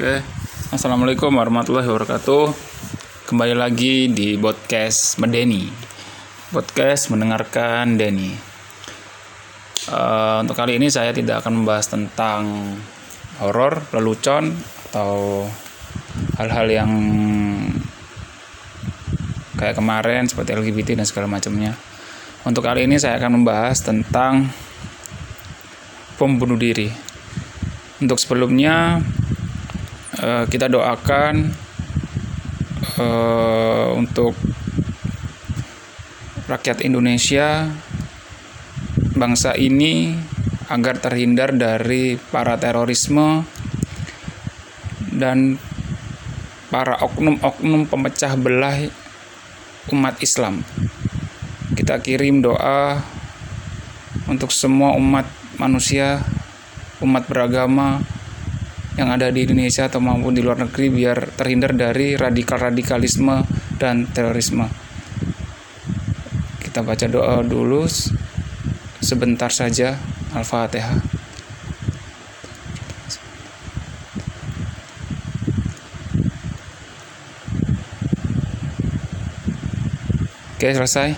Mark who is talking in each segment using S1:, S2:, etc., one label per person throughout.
S1: Oke, assalamualaikum warahmatullahi wabarakatuh. Kembali lagi di podcast Medeni, podcast mendengarkan Denny. Uh, untuk kali ini saya tidak akan membahas tentang horor, lelucon, atau hal-hal yang kayak kemarin seperti LGBT dan segala macamnya. Untuk kali ini saya akan membahas tentang bom bunuh diri. Untuk sebelumnya Eh, kita doakan uh, untuk rakyat Indonesia bangsa ini agar terhindar dari para terorisme dan para oknum-oknum pemecah belah umat Islam. Kita kirim doa untuk semua umat manusia, umat beragama, yang ada di Indonesia atau maupun di luar negeri biar terhindar dari radikal-radikalisme dan terorisme. Kita baca doa dulu sebentar saja Al-Fatihah. Oke, selesai.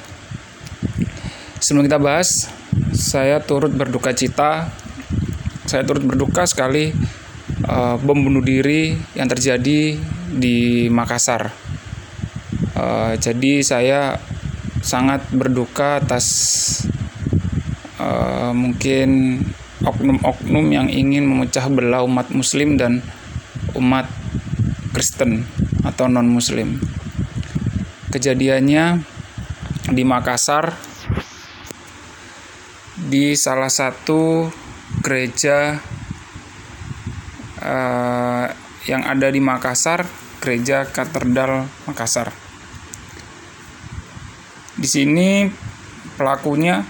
S1: Sebelum kita bahas, saya turut berduka cita. Saya turut berduka sekali uh, bom bunuh diri yang terjadi di Makassar. Uh, jadi saya sangat berduka atas uh, mungkin oknum-oknum yang ingin memecah belah umat Muslim dan umat Kristen atau non-Muslim. Kejadiannya di Makassar di salah satu gereja uh, yang ada di Makassar, Gereja Katedral Makassar. Di sini pelakunya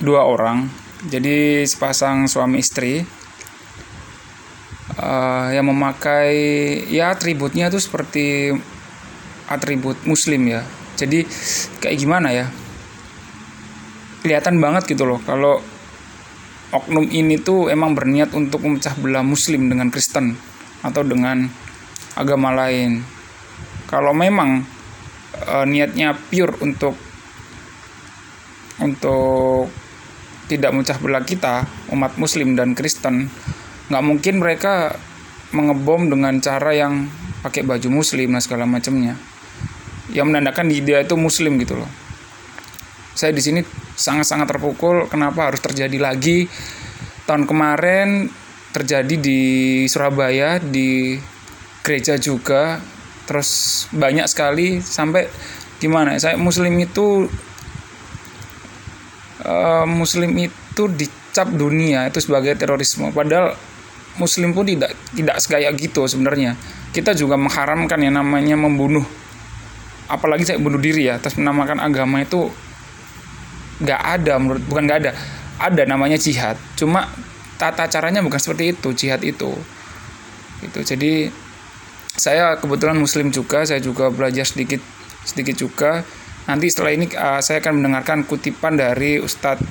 S1: dua orang, jadi sepasang suami istri uh, yang memakai ya atributnya tuh seperti atribut Muslim ya. Jadi kayak gimana ya? Kelihatan banget gitu loh kalau oknum ini tuh emang berniat untuk memecah belah muslim dengan Kristen atau dengan agama lain. Kalau memang e, niatnya pure untuk untuk tidak memecah belah kita umat muslim dan Kristen, nggak mungkin mereka mengebom dengan cara yang pakai baju muslim dan segala macamnya. Yang menandakan dia itu muslim gitu loh. Saya di sini sangat-sangat terpukul. Kenapa harus terjadi lagi? Tahun kemarin terjadi di Surabaya di gereja juga. Terus banyak sekali sampai gimana saya muslim itu uh, muslim itu dicap dunia itu sebagai terorisme. Padahal muslim pun tidak tidak segaya gitu sebenarnya. Kita juga mengharamkan yang namanya membunuh. Apalagi saya bunuh diri ya atas menamakan agama itu nggak ada menurut bukan nggak ada. Ada namanya jihad. Cuma tata caranya bukan seperti itu jihad itu. Itu jadi saya kebetulan muslim juga saya juga belajar sedikit sedikit juga. Nanti setelah ini uh, saya akan mendengarkan kutipan dari Ustadz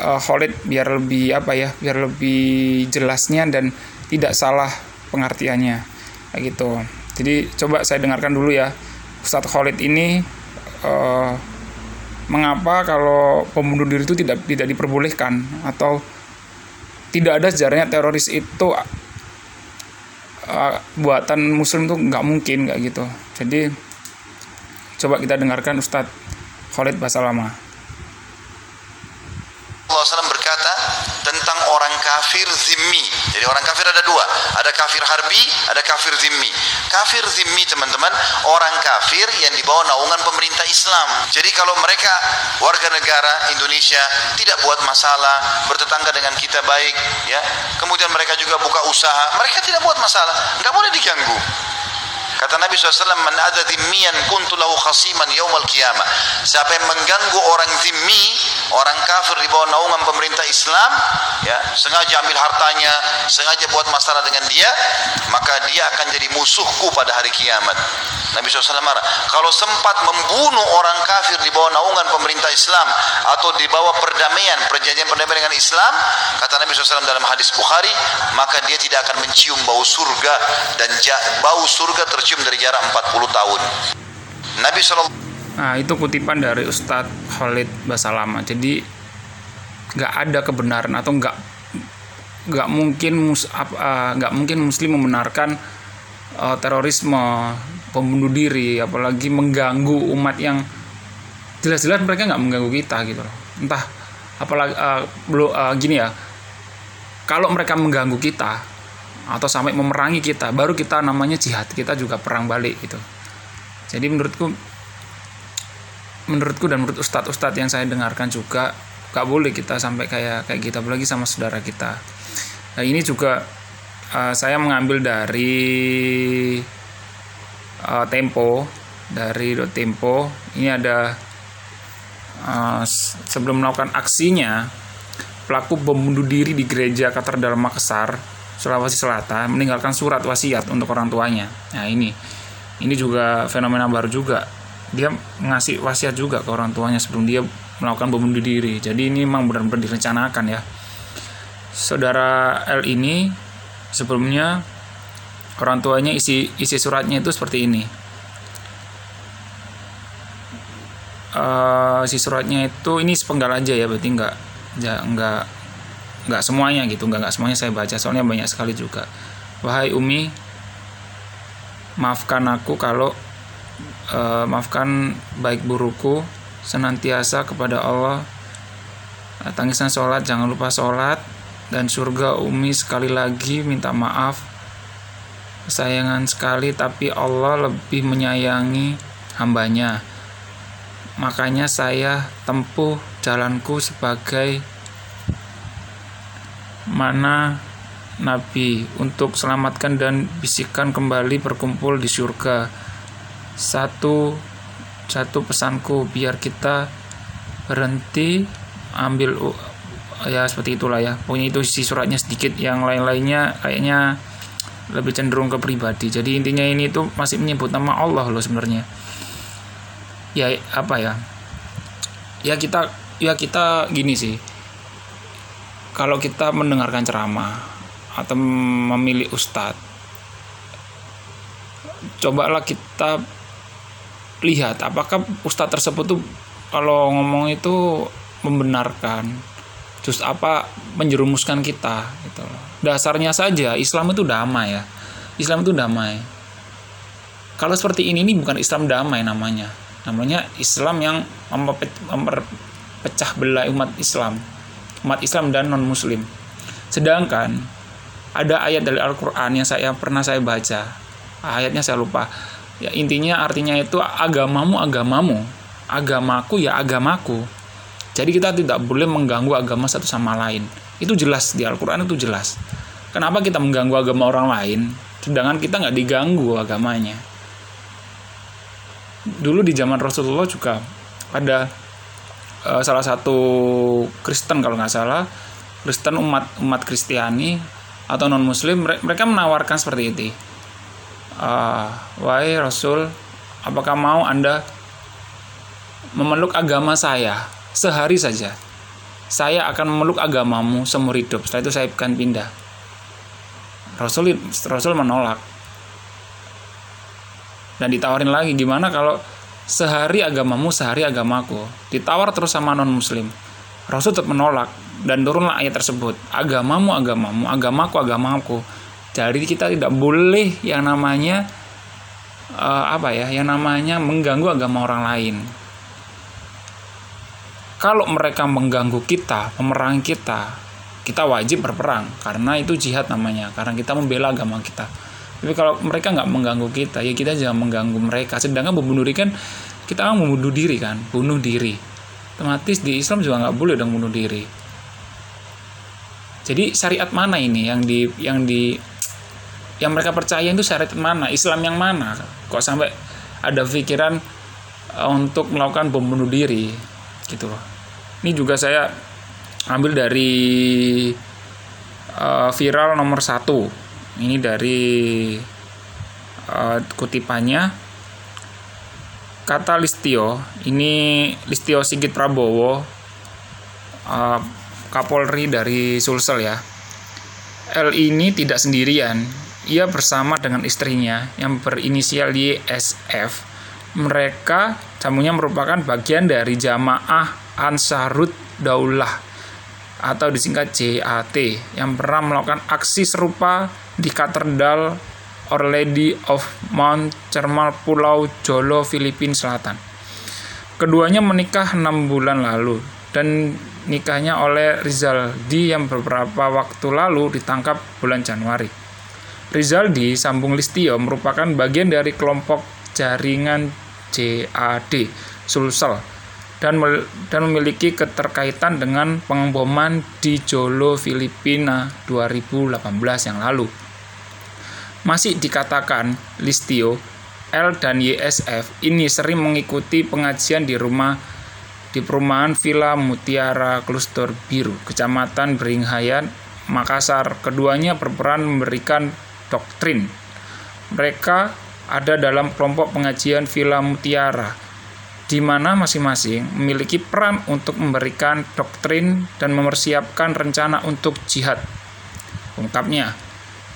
S1: uh, Khalid biar lebih apa ya biar lebih jelasnya dan tidak salah pengertiannya. Kayak gitu. Jadi coba saya dengarkan dulu ya. Ustadz Khalid ini uh, mengapa kalau pembunuh diri itu tidak tidak diperbolehkan? Atau tidak ada sejarahnya teroris itu uh, buatan muslim tuh nggak mungkin nggak gitu. Jadi coba kita dengarkan Ustadz Khalid Basalama
S2: Allah berkata tentang orang kafir zimmi. Jadi orang kafir ada dua, ada kafir harbi, ada kafir zimmi. Kafir zimmi teman-teman, orang kafir yang dibawa naungan pemerintah Islam. Jadi kalau mereka warga negara Indonesia tidak buat masalah, bertetangga dengan kita baik, ya. Kemudian mereka juga buka usaha, mereka tidak buat masalah, nggak boleh diganggu. Kata Nabi SAW, Man ada dhimmiyan kuntu lahu khasiman yaumal qiyamah. Siapa yang mengganggu orang zimmi, orang kafir di bawah naungan pemerintah Islam, ya, sengaja ambil hartanya, sengaja buat masalah dengan dia, maka dia akan jadi musuhku pada hari kiamat. Nabi SAW marah. Kalau sempat membunuh orang kafir di bawah naungan pemerintah Islam atau di bawah perdamaian, perjanjian perdamaian dengan Islam, kata Nabi SAW dalam hadis Bukhari, maka dia tidak akan mencium bau surga dan bau surga tercium dari jarak 40 tahun. Nabi SAW
S1: Nah, itu kutipan dari Ustadz Khalid Basalama. Jadi nggak ada kebenaran atau nggak nggak mungkin mus, uh, nggak mungkin Muslim membenarkan uh, terorisme, pembunuh diri, apalagi mengganggu umat yang jelas-jelas mereka nggak mengganggu kita gitu loh. Entah apalagi uh, belum uh, gini ya. Kalau mereka mengganggu kita atau sampai memerangi kita, baru kita namanya jihad. Kita juga perang balik gitu. Jadi menurutku menurutku dan menurut ustadz-ustadz yang saya dengarkan juga gak boleh kita sampai kayak kayak kita apalagi sama saudara kita nah ini juga uh, saya mengambil dari uh, Tempo dari Tempo ini ada uh, sebelum melakukan aksinya pelaku bom bunuh diri di gereja Katedral Makassar Sulawesi Selatan meninggalkan surat wasiat untuk orang tuanya nah ini ini juga fenomena baru juga dia ngasih wasiat juga ke orang tuanya sebelum dia melakukan bom bunuh diri. Jadi ini memang benar-benar direncanakan ya. Saudara L ini sebelumnya orang tuanya isi isi suratnya itu seperti ini. Uh, isi suratnya itu ini sepenggal aja ya berarti nggak nggak nggak semuanya gitu nggak nggak semuanya saya baca soalnya banyak sekali juga. Wahai Umi maafkan aku kalau uh, maafkan baik buruku senantiasa kepada Allah. Tangisan sholat jangan lupa sholat. Dan surga umi sekali lagi minta maaf. Sayangan sekali tapi Allah lebih menyayangi hambanya. Makanya saya tempuh jalanku sebagai mana Nabi untuk selamatkan dan bisikan kembali berkumpul di surga. Satu satu pesanku biar kita berhenti ambil ya seperti itulah ya. Pokoknya itu si suratnya sedikit yang lain-lainnya kayaknya lebih cenderung ke pribadi. Jadi intinya ini tuh masih menyebut nama Allah loh sebenarnya. Ya apa ya? Ya kita ya kita gini sih kalau kita mendengarkan ceramah atau memilih ustadz cobalah kita lihat apakah ustadz tersebut tuh kalau ngomong itu membenarkan terus apa menjerumuskan kita gitu dasarnya saja Islam itu damai ya. Islam itu damai. Kalau seperti ini ini bukan Islam damai namanya. Namanya Islam yang memperpecah belah umat Islam umat Islam dan non Muslim sedangkan ada ayat dari Al-Quran yang saya pernah saya baca. Ayatnya saya lupa. Ya intinya artinya itu agamamu agamamu. Agamaku ya agamaku. Jadi kita tidak boleh mengganggu agama satu sama lain. Itu jelas di Al-Quran itu jelas. Kenapa kita mengganggu agama orang lain? Sedangkan kita nggak diganggu agamanya. Dulu di zaman Rasulullah juga ada uh, salah satu Kristen kalau nggak salah. Kristen umat umat Kristiani atau non Muslim mereka menawarkan seperti itu. Uh, wahai Rasul apakah mau anda memeluk agama saya? Sehari saja. Saya akan memeluk agamamu seumur hidup. Setelah itu saya akan pindah. Rasul Rasul menolak. Dan ditawarin lagi gimana kalau sehari agamamu sehari agamaku. Ditawar terus sama non muslim Rasul tetap menolak dan turunlah ayat tersebut. Agamamu agamamu agamaku agamaku. Jadi kita tidak boleh yang namanya uh, apa ya, yang namanya mengganggu agama orang lain. Kalau mereka mengganggu kita, memerangi kita, kita wajib berperang. Karena itu jihad namanya, karena kita membela agama kita. Tapi kalau mereka nggak mengganggu kita, ya kita jangan mengganggu mereka. Sedangkan membunuh diri kan kita kan membunuh diri kan, bunuh diri. Otomatis di Islam juga nggak boleh dong bunuh diri. Jadi syariat mana ini yang di yang di yang mereka percaya itu syariat mana Islam yang mana kok sampai ada pikiran uh, untuk melakukan bom bunuh diri gitu loh ini juga saya ambil dari uh, viral nomor satu ini dari uh, kutipannya kata Listio ini Listio Sigit Prabowo uh, Kapolri dari Sulsel ya. L ini tidak sendirian. Ia bersama dengan istrinya yang berinisial YSF mereka jamunya merupakan bagian dari jamaah Ansarut Daulah atau disingkat JAT yang pernah melakukan aksi serupa di Katedral Our Lady of Mount Cermal Pulau Jolo, Filipina Selatan. Keduanya menikah enam bulan lalu dan nikahnya oleh Rizaldi yang beberapa waktu lalu ditangkap bulan Januari. Rizaldi sambung Listio merupakan bagian dari kelompok jaringan JAD Sulsel dan dan memiliki keterkaitan dengan pengeboman di Jolo, Filipina 2018 yang lalu. Masih dikatakan Listio, L dan YSF ini sering mengikuti pengajian di rumah di perumahan Villa Mutiara Klustur Biru, Kecamatan Beringhayan, Makassar. Keduanya berperan memberikan doktrin. Mereka ada dalam kelompok pengajian Villa Mutiara di mana masing-masing memiliki peran untuk memberikan doktrin dan mempersiapkan rencana untuk jihad. Ungkapnya,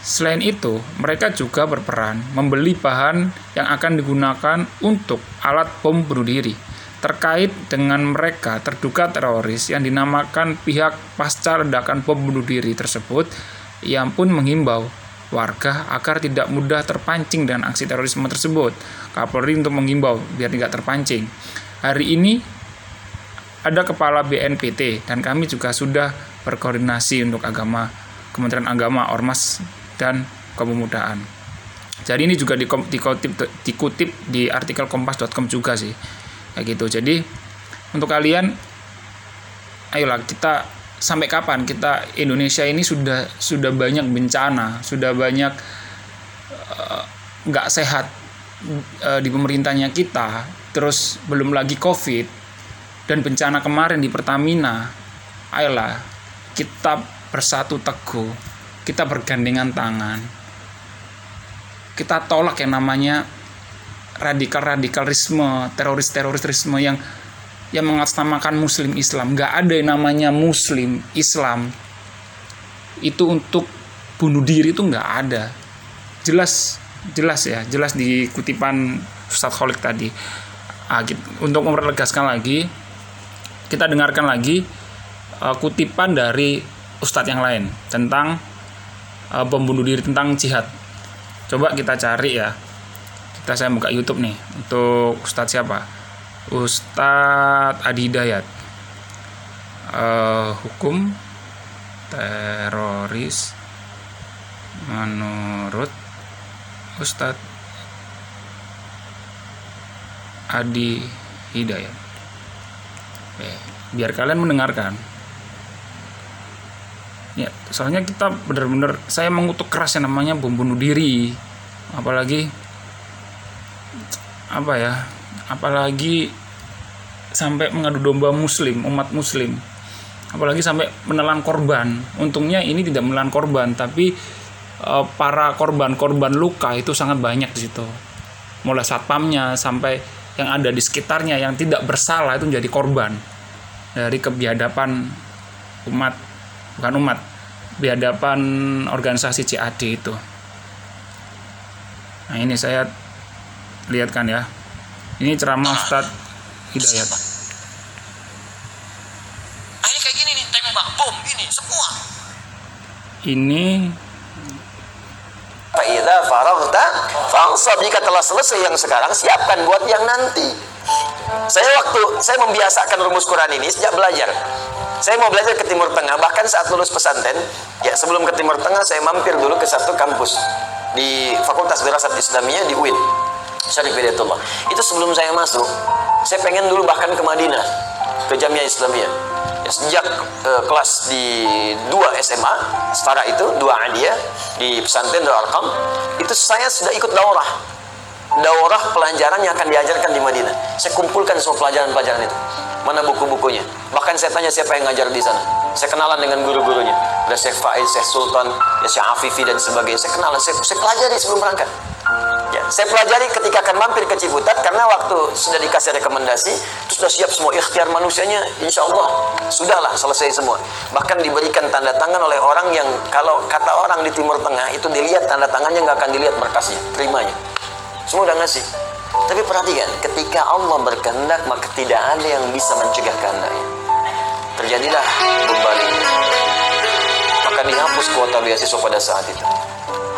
S1: selain itu, mereka juga berperan membeli bahan yang akan digunakan untuk alat bom bunuh diri. Terkait dengan mereka terduga teroris yang dinamakan pihak pasca ledakan bom bunuh diri tersebut, ia pun menghimbau warga agar tidak mudah terpancing dengan aksi terorisme tersebut. Kapolri untuk mengimbau biar tidak terpancing. Hari ini ada kepala BNPT dan kami juga sudah berkoordinasi untuk agama Kementerian Agama, Ormas dan Kepemudaan. Jadi ini juga dikutip, dikutip di artikel kompas.com juga sih. Kayak gitu. Jadi untuk kalian ayolah kita sampai kapan kita Indonesia ini sudah sudah banyak bencana, sudah banyak eh, nggak uh, sehat uh, di pemerintahnya kita, terus belum lagi COVID dan bencana kemarin di Pertamina, ayolah kita bersatu teguh, kita bergandengan tangan, kita tolak yang namanya radikal-radikalisme, teroris-terorisme yang yang mengatasnamakan muslim Islam. Nggak ada yang namanya muslim Islam. Itu untuk bunuh diri itu nggak ada. Jelas jelas ya jelas di kutipan Ustadz Kholik tadi. Ah, untuk memperlegaskan lagi kita dengarkan lagi uh, kutipan dari Ustadz yang lain tentang uh, bom diri tentang jihad. Coba kita cari ya. Kita saya buka YouTube nih untuk Ustadz siapa? Ustadz Adi Hidayat. Uh, hukum teroris menurut Ustadz Adi Hidayat. Biar kalian mendengarkan ya soalnya kita benar-benar saya mengutuk keras yang namanya bom bunuh diri. Apalagi apa ya apalagi sampai mengadu domba muslim umat muslim. Apalagi sampai menelan korban. Untungnya ini tidak menelan korban tapi e, para korban-korban luka itu sangat banyak di situ. Mulai satpamnya sampai yang ada di sekitarnya yang tidak bersalah itu menjadi korban dari kebiadaban umat bukan umat biadaban organisasi CAD itu nah ini saya lihatkan ya ini ceramah Ustaz Hidayat.
S3: Nah, ini kayak gini nih, tembak bom ini semua.
S1: Ini
S3: Fa'idha faragta fangsab jika telah selesai yang sekarang siapkan buat yang nanti. Saya waktu saya membiasakan rumus Quran ini sejak belajar. Saya mau belajar ke Timur Tengah, bahkan saat lulus pesantren, ya sebelum ke Timur Tengah saya mampir dulu ke satu kampus di Fakultas Dirasat Islamiyah di UIN. Syarif Hidayatullah. Itu sebelum saya masuk, saya pengen dulu bahkan ke Madinah, ke Jamiah Islamiyah. Ya, sejak uh, kelas di dua SMA setara itu dua adia di pesantren Darul Arqam itu saya sudah ikut daurah daurah pelajaran yang akan diajarkan di Madinah. Saya kumpulkan semua pelajaran-pelajaran itu. Mana buku-bukunya. Bahkan saya tanya siapa yang ngajar di sana. Saya kenalan dengan guru-gurunya. Ada Syekh Faiz, Syekh Sultan, ya Syekh Afifi dan sebagainya. Saya kenalan, saya, saya pelajari sebelum berangkat. Ya, saya pelajari ketika akan mampir ke Ciputat karena waktu sudah dikasih rekomendasi, itu sudah siap semua ikhtiar manusianya, insya Allah sudahlah selesai semua. Bahkan diberikan tanda tangan oleh orang yang kalau kata orang di Timur Tengah itu dilihat tanda tangannya nggak akan dilihat berkasnya, terimanya. Semua udah ngasih. Tapi perhatikan, ketika Allah berkehendak maka tidak ada yang bisa mencegah kehendaknya. Terjadilah kembali. Maka dihapus kuota beasiswa pada saat itu.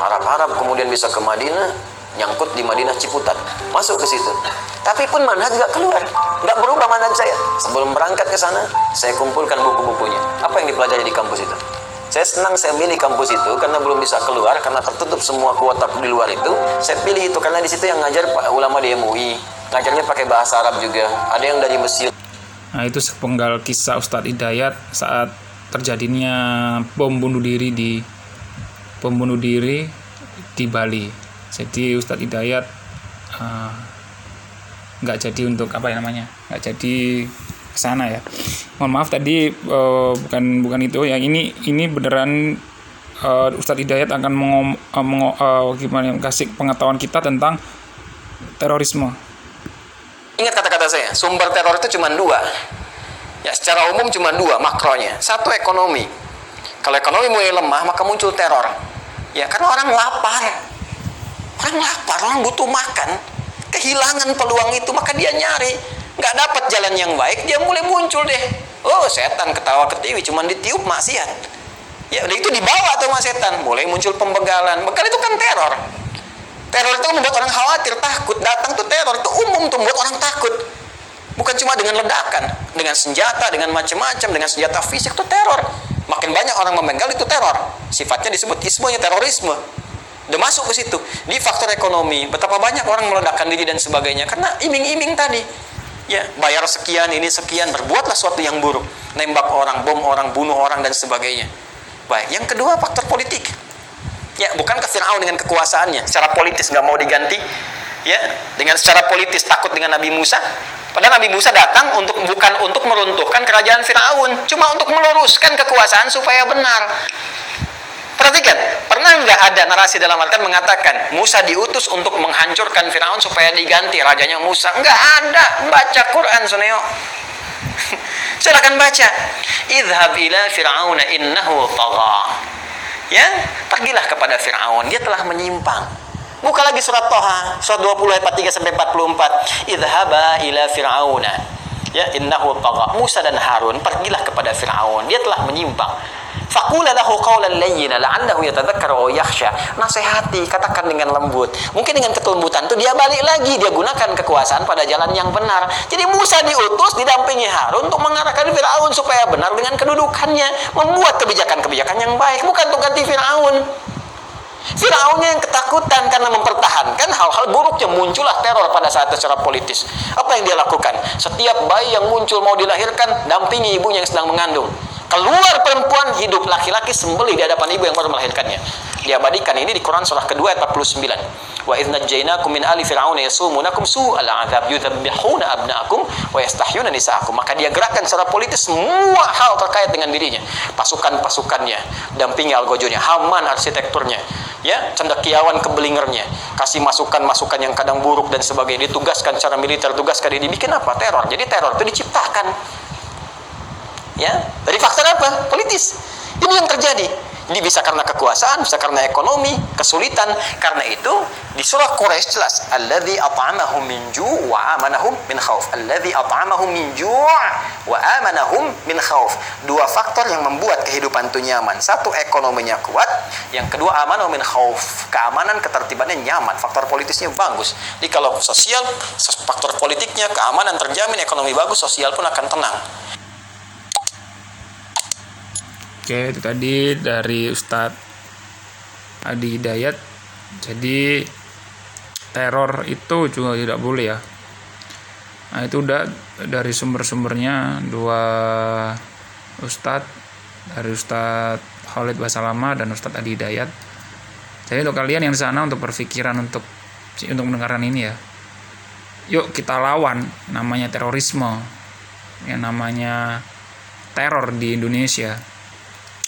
S3: Harap-harap kemudian bisa ke Madinah, nyangkut di Madinah Ciputat masuk ke situ tapi pun mana juga keluar nggak berubah mana saya sebelum berangkat ke sana saya kumpulkan buku-bukunya apa yang dipelajari di kampus itu saya senang saya milih kampus itu karena belum bisa keluar karena tertutup semua kuota di luar itu. Saya pilih itu karena di situ yang ngajar ulama di MUI ngajarnya pakai bahasa Arab juga. Ada yang dari Mesir.
S1: Nah itu sepenggal kisah Ustadz Hidayat saat terjadinya bom bunuh diri di bom bunuh diri di Bali. Jadi Ustadz Hidayat uh, nggak jadi untuk apa ya namanya nggak jadi sana ya. Mohon maaf tadi uh, bukan bukan itu. Ya ini ini beneran uh, Ustadz Hidayat akan mengom, uh, mengom, uh, gimana kasih pengetahuan kita tentang terorisme.
S3: Ingat kata-kata saya sumber teror itu cuma dua. Ya secara umum cuma dua makronya. Satu ekonomi. Kalau ekonomi mulai lemah maka muncul teror. Ya karena orang lapar. Orang lapar, orang butuh makan. Kehilangan peluang itu, maka dia nyari. Nggak dapat jalan yang baik, dia mulai muncul deh. Oh, setan ketawa ketiwi, cuman ditiup maksiat. Ya, udah itu dibawa tuh mas setan. Mulai muncul pembegalan. Begal itu kan teror. Teror itu membuat orang khawatir, takut. Datang tuh teror, itu umum tuh membuat orang takut. Bukan cuma dengan ledakan, dengan senjata, dengan macam-macam, dengan senjata fisik itu teror. Makin banyak orang membegal itu teror. Sifatnya disebut ismunya terorisme. Udah masuk ke situ. Di faktor ekonomi, betapa banyak orang meledakkan diri dan sebagainya karena iming-iming tadi. Ya, bayar sekian, ini sekian, berbuatlah sesuatu yang buruk. Nembak orang, bom orang, bunuh orang dan sebagainya. Baik, yang kedua faktor politik. Ya, bukan ke Firaun dengan kekuasaannya, secara politis nggak mau diganti. Ya, dengan secara politis takut dengan Nabi Musa. Padahal Nabi Musa datang untuk bukan untuk meruntuhkan kerajaan Firaun, cuma untuk meluruskan kekuasaan supaya benar. Perhatikan, pernah nggak ada narasi dalam Al-Quran mengatakan Musa diutus untuk menghancurkan Firaun supaya diganti rajanya Musa? Nggak ada. Baca Quran, Suneo. Silakan baca. Idhab ila Fir'aun innahu tagha. Ya, pergilah kepada Firaun. Dia telah menyimpang. Buka lagi surat Toha, surat 20 ayat 3 sampai 44. Idhaba ila Fir'auna. Ya, innahu tagha. Musa dan Harun pergilah kepada Firaun. Dia telah menyimpang. Fakula lahu qawlan layyina la'allahu yatadhakkaru aw yakhsha. Nasihati, katakan dengan lembut. Mungkin dengan kelembutan itu dia balik lagi, dia gunakan kekuasaan pada jalan yang benar. Jadi Musa diutus didampingi Harun untuk mengarahkan Firaun supaya benar dengan kedudukannya, membuat kebijakan-kebijakan yang baik, bukan untuk ganti Firaun. Firaunnya yang ketakutan karena mempertahankan hal-hal buruk yang muncullah teror pada saat secara politis. Apa yang dia lakukan? Setiap bayi yang muncul mau dilahirkan, dampingi ibunya yang sedang mengandung keluar perempuan hidup laki-laki sembeli di hadapan ibu yang baru melahirkannya. Diabadikan ini di Quran surah kedua ayat 49 wa idh najjaynakum min ali fir'auna yasumunakum su'al 'adzab yudhabbihuna abna'akum wa yastahyuna nisa'akum. Maka dia gerakan secara politis semua hal terkait dengan dirinya. Pasukan-pasukannya dampingi algojonya Haman arsitekturnya ya cendekiawan kebelingernya. Kasih masukan-masukan yang kadang buruk dan sebagainya. Ditugaskan secara militer tugaskan dia dibikin apa? Teror. Jadi teror itu diciptakan ya dari faktor apa politis ini yang terjadi ini bisa karena kekuasaan, bisa karena ekonomi, kesulitan. Karena itu di surah Quraisy jelas, alladzi at'amahum min ju' wa amanahum min khauf. Alladzi at'amahum min ju' wa amanahum min khauf. Dua faktor yang membuat kehidupan itu nyaman. Satu ekonominya kuat, yang kedua amanahum min khauf. Keamanan, ketertibannya nyaman, faktor politisnya bagus. Jadi kalau sosial, faktor politiknya keamanan terjamin, ekonomi bagus, sosial pun akan tenang.
S1: Oke, itu tadi dari Ustadz Adi Hidayat. Jadi teror itu juga tidak boleh ya. Nah, itu udah dari sumber-sumbernya dua Ustadz dari Ustadz Khalid Basalama dan Ustadz Adi Hidayat jadi untuk kalian yang di sana untuk berpikiran untuk untuk mendengarkan ini ya yuk kita lawan namanya terorisme yang namanya teror di Indonesia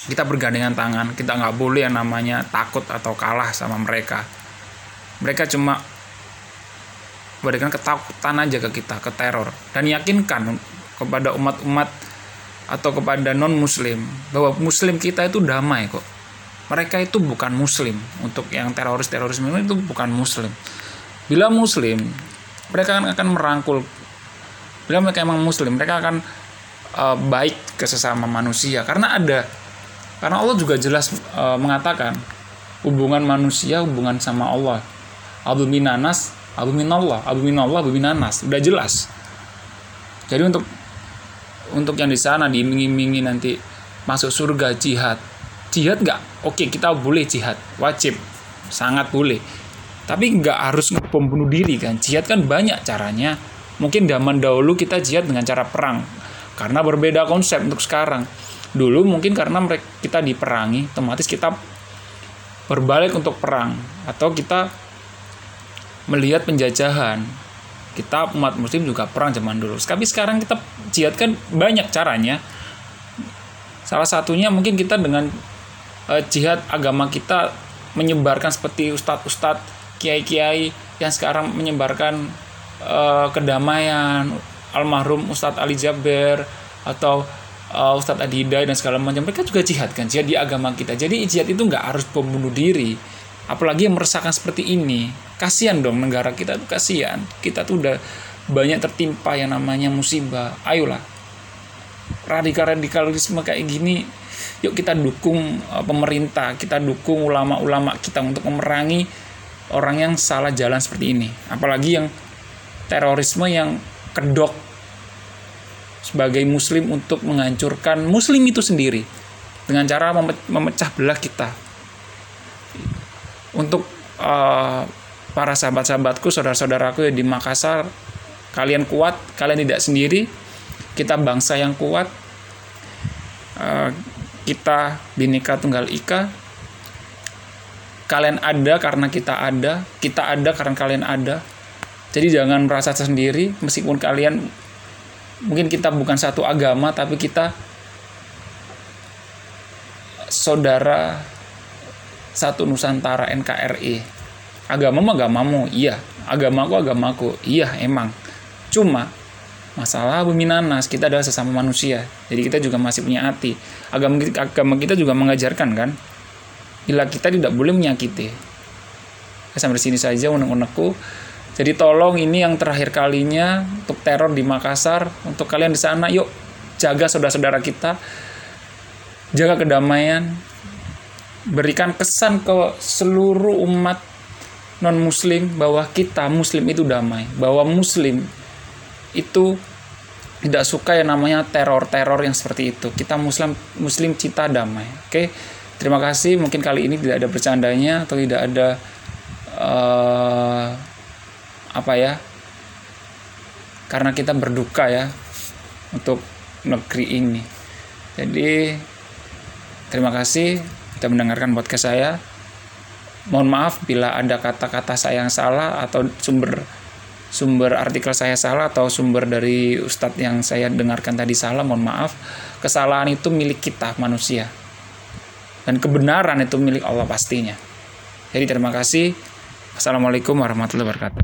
S1: kita bergandengan tangan. Kita nggak boleh yang namanya takut atau kalah sama mereka. Mereka cuma berikan ketakutan aja ke kita ke teror. Dan yakinkan kepada umat-umat atau kepada non muslim bahwa muslim kita itu damai kok. Mereka itu bukan muslim. Untuk yang teroris terorisme itu bukan muslim. Bila muslim mereka akan, akan merangkul. Bila mereka emang muslim mereka akan uh, baik ke sesama manusia. Karena ada karena Allah juga jelas uh, mengatakan hubungan manusia hubungan sama Allah. Abu minanas abu minallah abu minallah abu minanas udah jelas. Jadi untuk untuk yang di sana diiming-imingi nanti masuk surga jihad. Jihad nggak? Oke kita boleh jihad. Wajib. Sangat boleh. Tapi nggak harus pembunuh diri kan? Jihad kan banyak caranya. Mungkin zaman dahulu kita jihad dengan cara perang. Karena berbeda konsep untuk sekarang dulu mungkin karena mereka kita diperangi otomatis kita berbalik untuk perang. Atau kita melihat penjajahan. Kita umat muslim juga perang zaman dulu. Tapi sekarang kita jihad kan banyak caranya. Salah satunya mungkin kita dengan uh, jihad agama kita menyebarkan seperti ustadz-ustadz kiai-kiai yang sekarang menyebarkan uh, kedamaian almarhum Ustadz Ali Jaber atau uh, Ustadz Adi Hidayat dan segala macam mereka juga jihad kan jihad di agama kita. Jadi jihad itu nggak harus pembunuh diri apalagi yang meresahkan seperti ini. Kasihan dong negara kita tuh kasihan. Kita tuh udah banyak tertimpa yang namanya musibah. Ayolah radikal radikalisme kayak gini yuk kita dukung uh, pemerintah kita dukung ulama-ulama kita untuk memerangi orang yang salah jalan seperti ini. Apalagi yang terorisme yang kedok sebagai muslim untuk menghancurkan muslim itu sendiri dengan cara memecah belah kita untuk uh, para sahabat-sahabatku saudara-saudaraku yang di Makassar kalian kuat kalian tidak sendiri kita bangsa yang kuat uh, kita Bhinneka Tunggal Ika kalian ada karena kita ada, kita ada karena kalian ada. Jadi jangan merasa sendiri meskipun kalian mungkin kita bukan satu agama tapi kita saudara satu Nusantara NKRI. Agamamu agamamu, iya. Agamaku agamaku, iya emang. Cuma masalah bumi nanas kita adalah sesama manusia jadi kita juga masih punya hati agama agama kita juga mengajarkan kan bila kita tidak boleh menyakiti. Sampai sini saja unek-unekku. Jadi tolong ini yang terakhir kalinya untuk teror di Makassar, untuk kalian di sana, yuk jaga saudara-saudara kita, jaga kedamaian, berikan kesan ke seluruh umat non muslim bahwa kita muslim itu damai, bahwa muslim itu tidak suka yang namanya teror-teror yang seperti itu. Kita muslim muslim cita damai. Oke. Terima kasih. Mungkin kali ini tidak ada bercandanya atau tidak ada uh, apa ya? Karena kita berduka ya untuk negeri ini. Jadi terima kasih kita mendengarkan podcast saya. Mohon maaf bila ada kata-kata saya yang salah atau sumber sumber artikel saya salah atau sumber dari ustadz yang saya dengarkan tadi salah, mohon maaf. Kesalahan itu milik kita manusia dan kebenaran itu milik Allah pastinya. Jadi terima kasih. Assalamualaikum warahmatullahi wabarakatuh.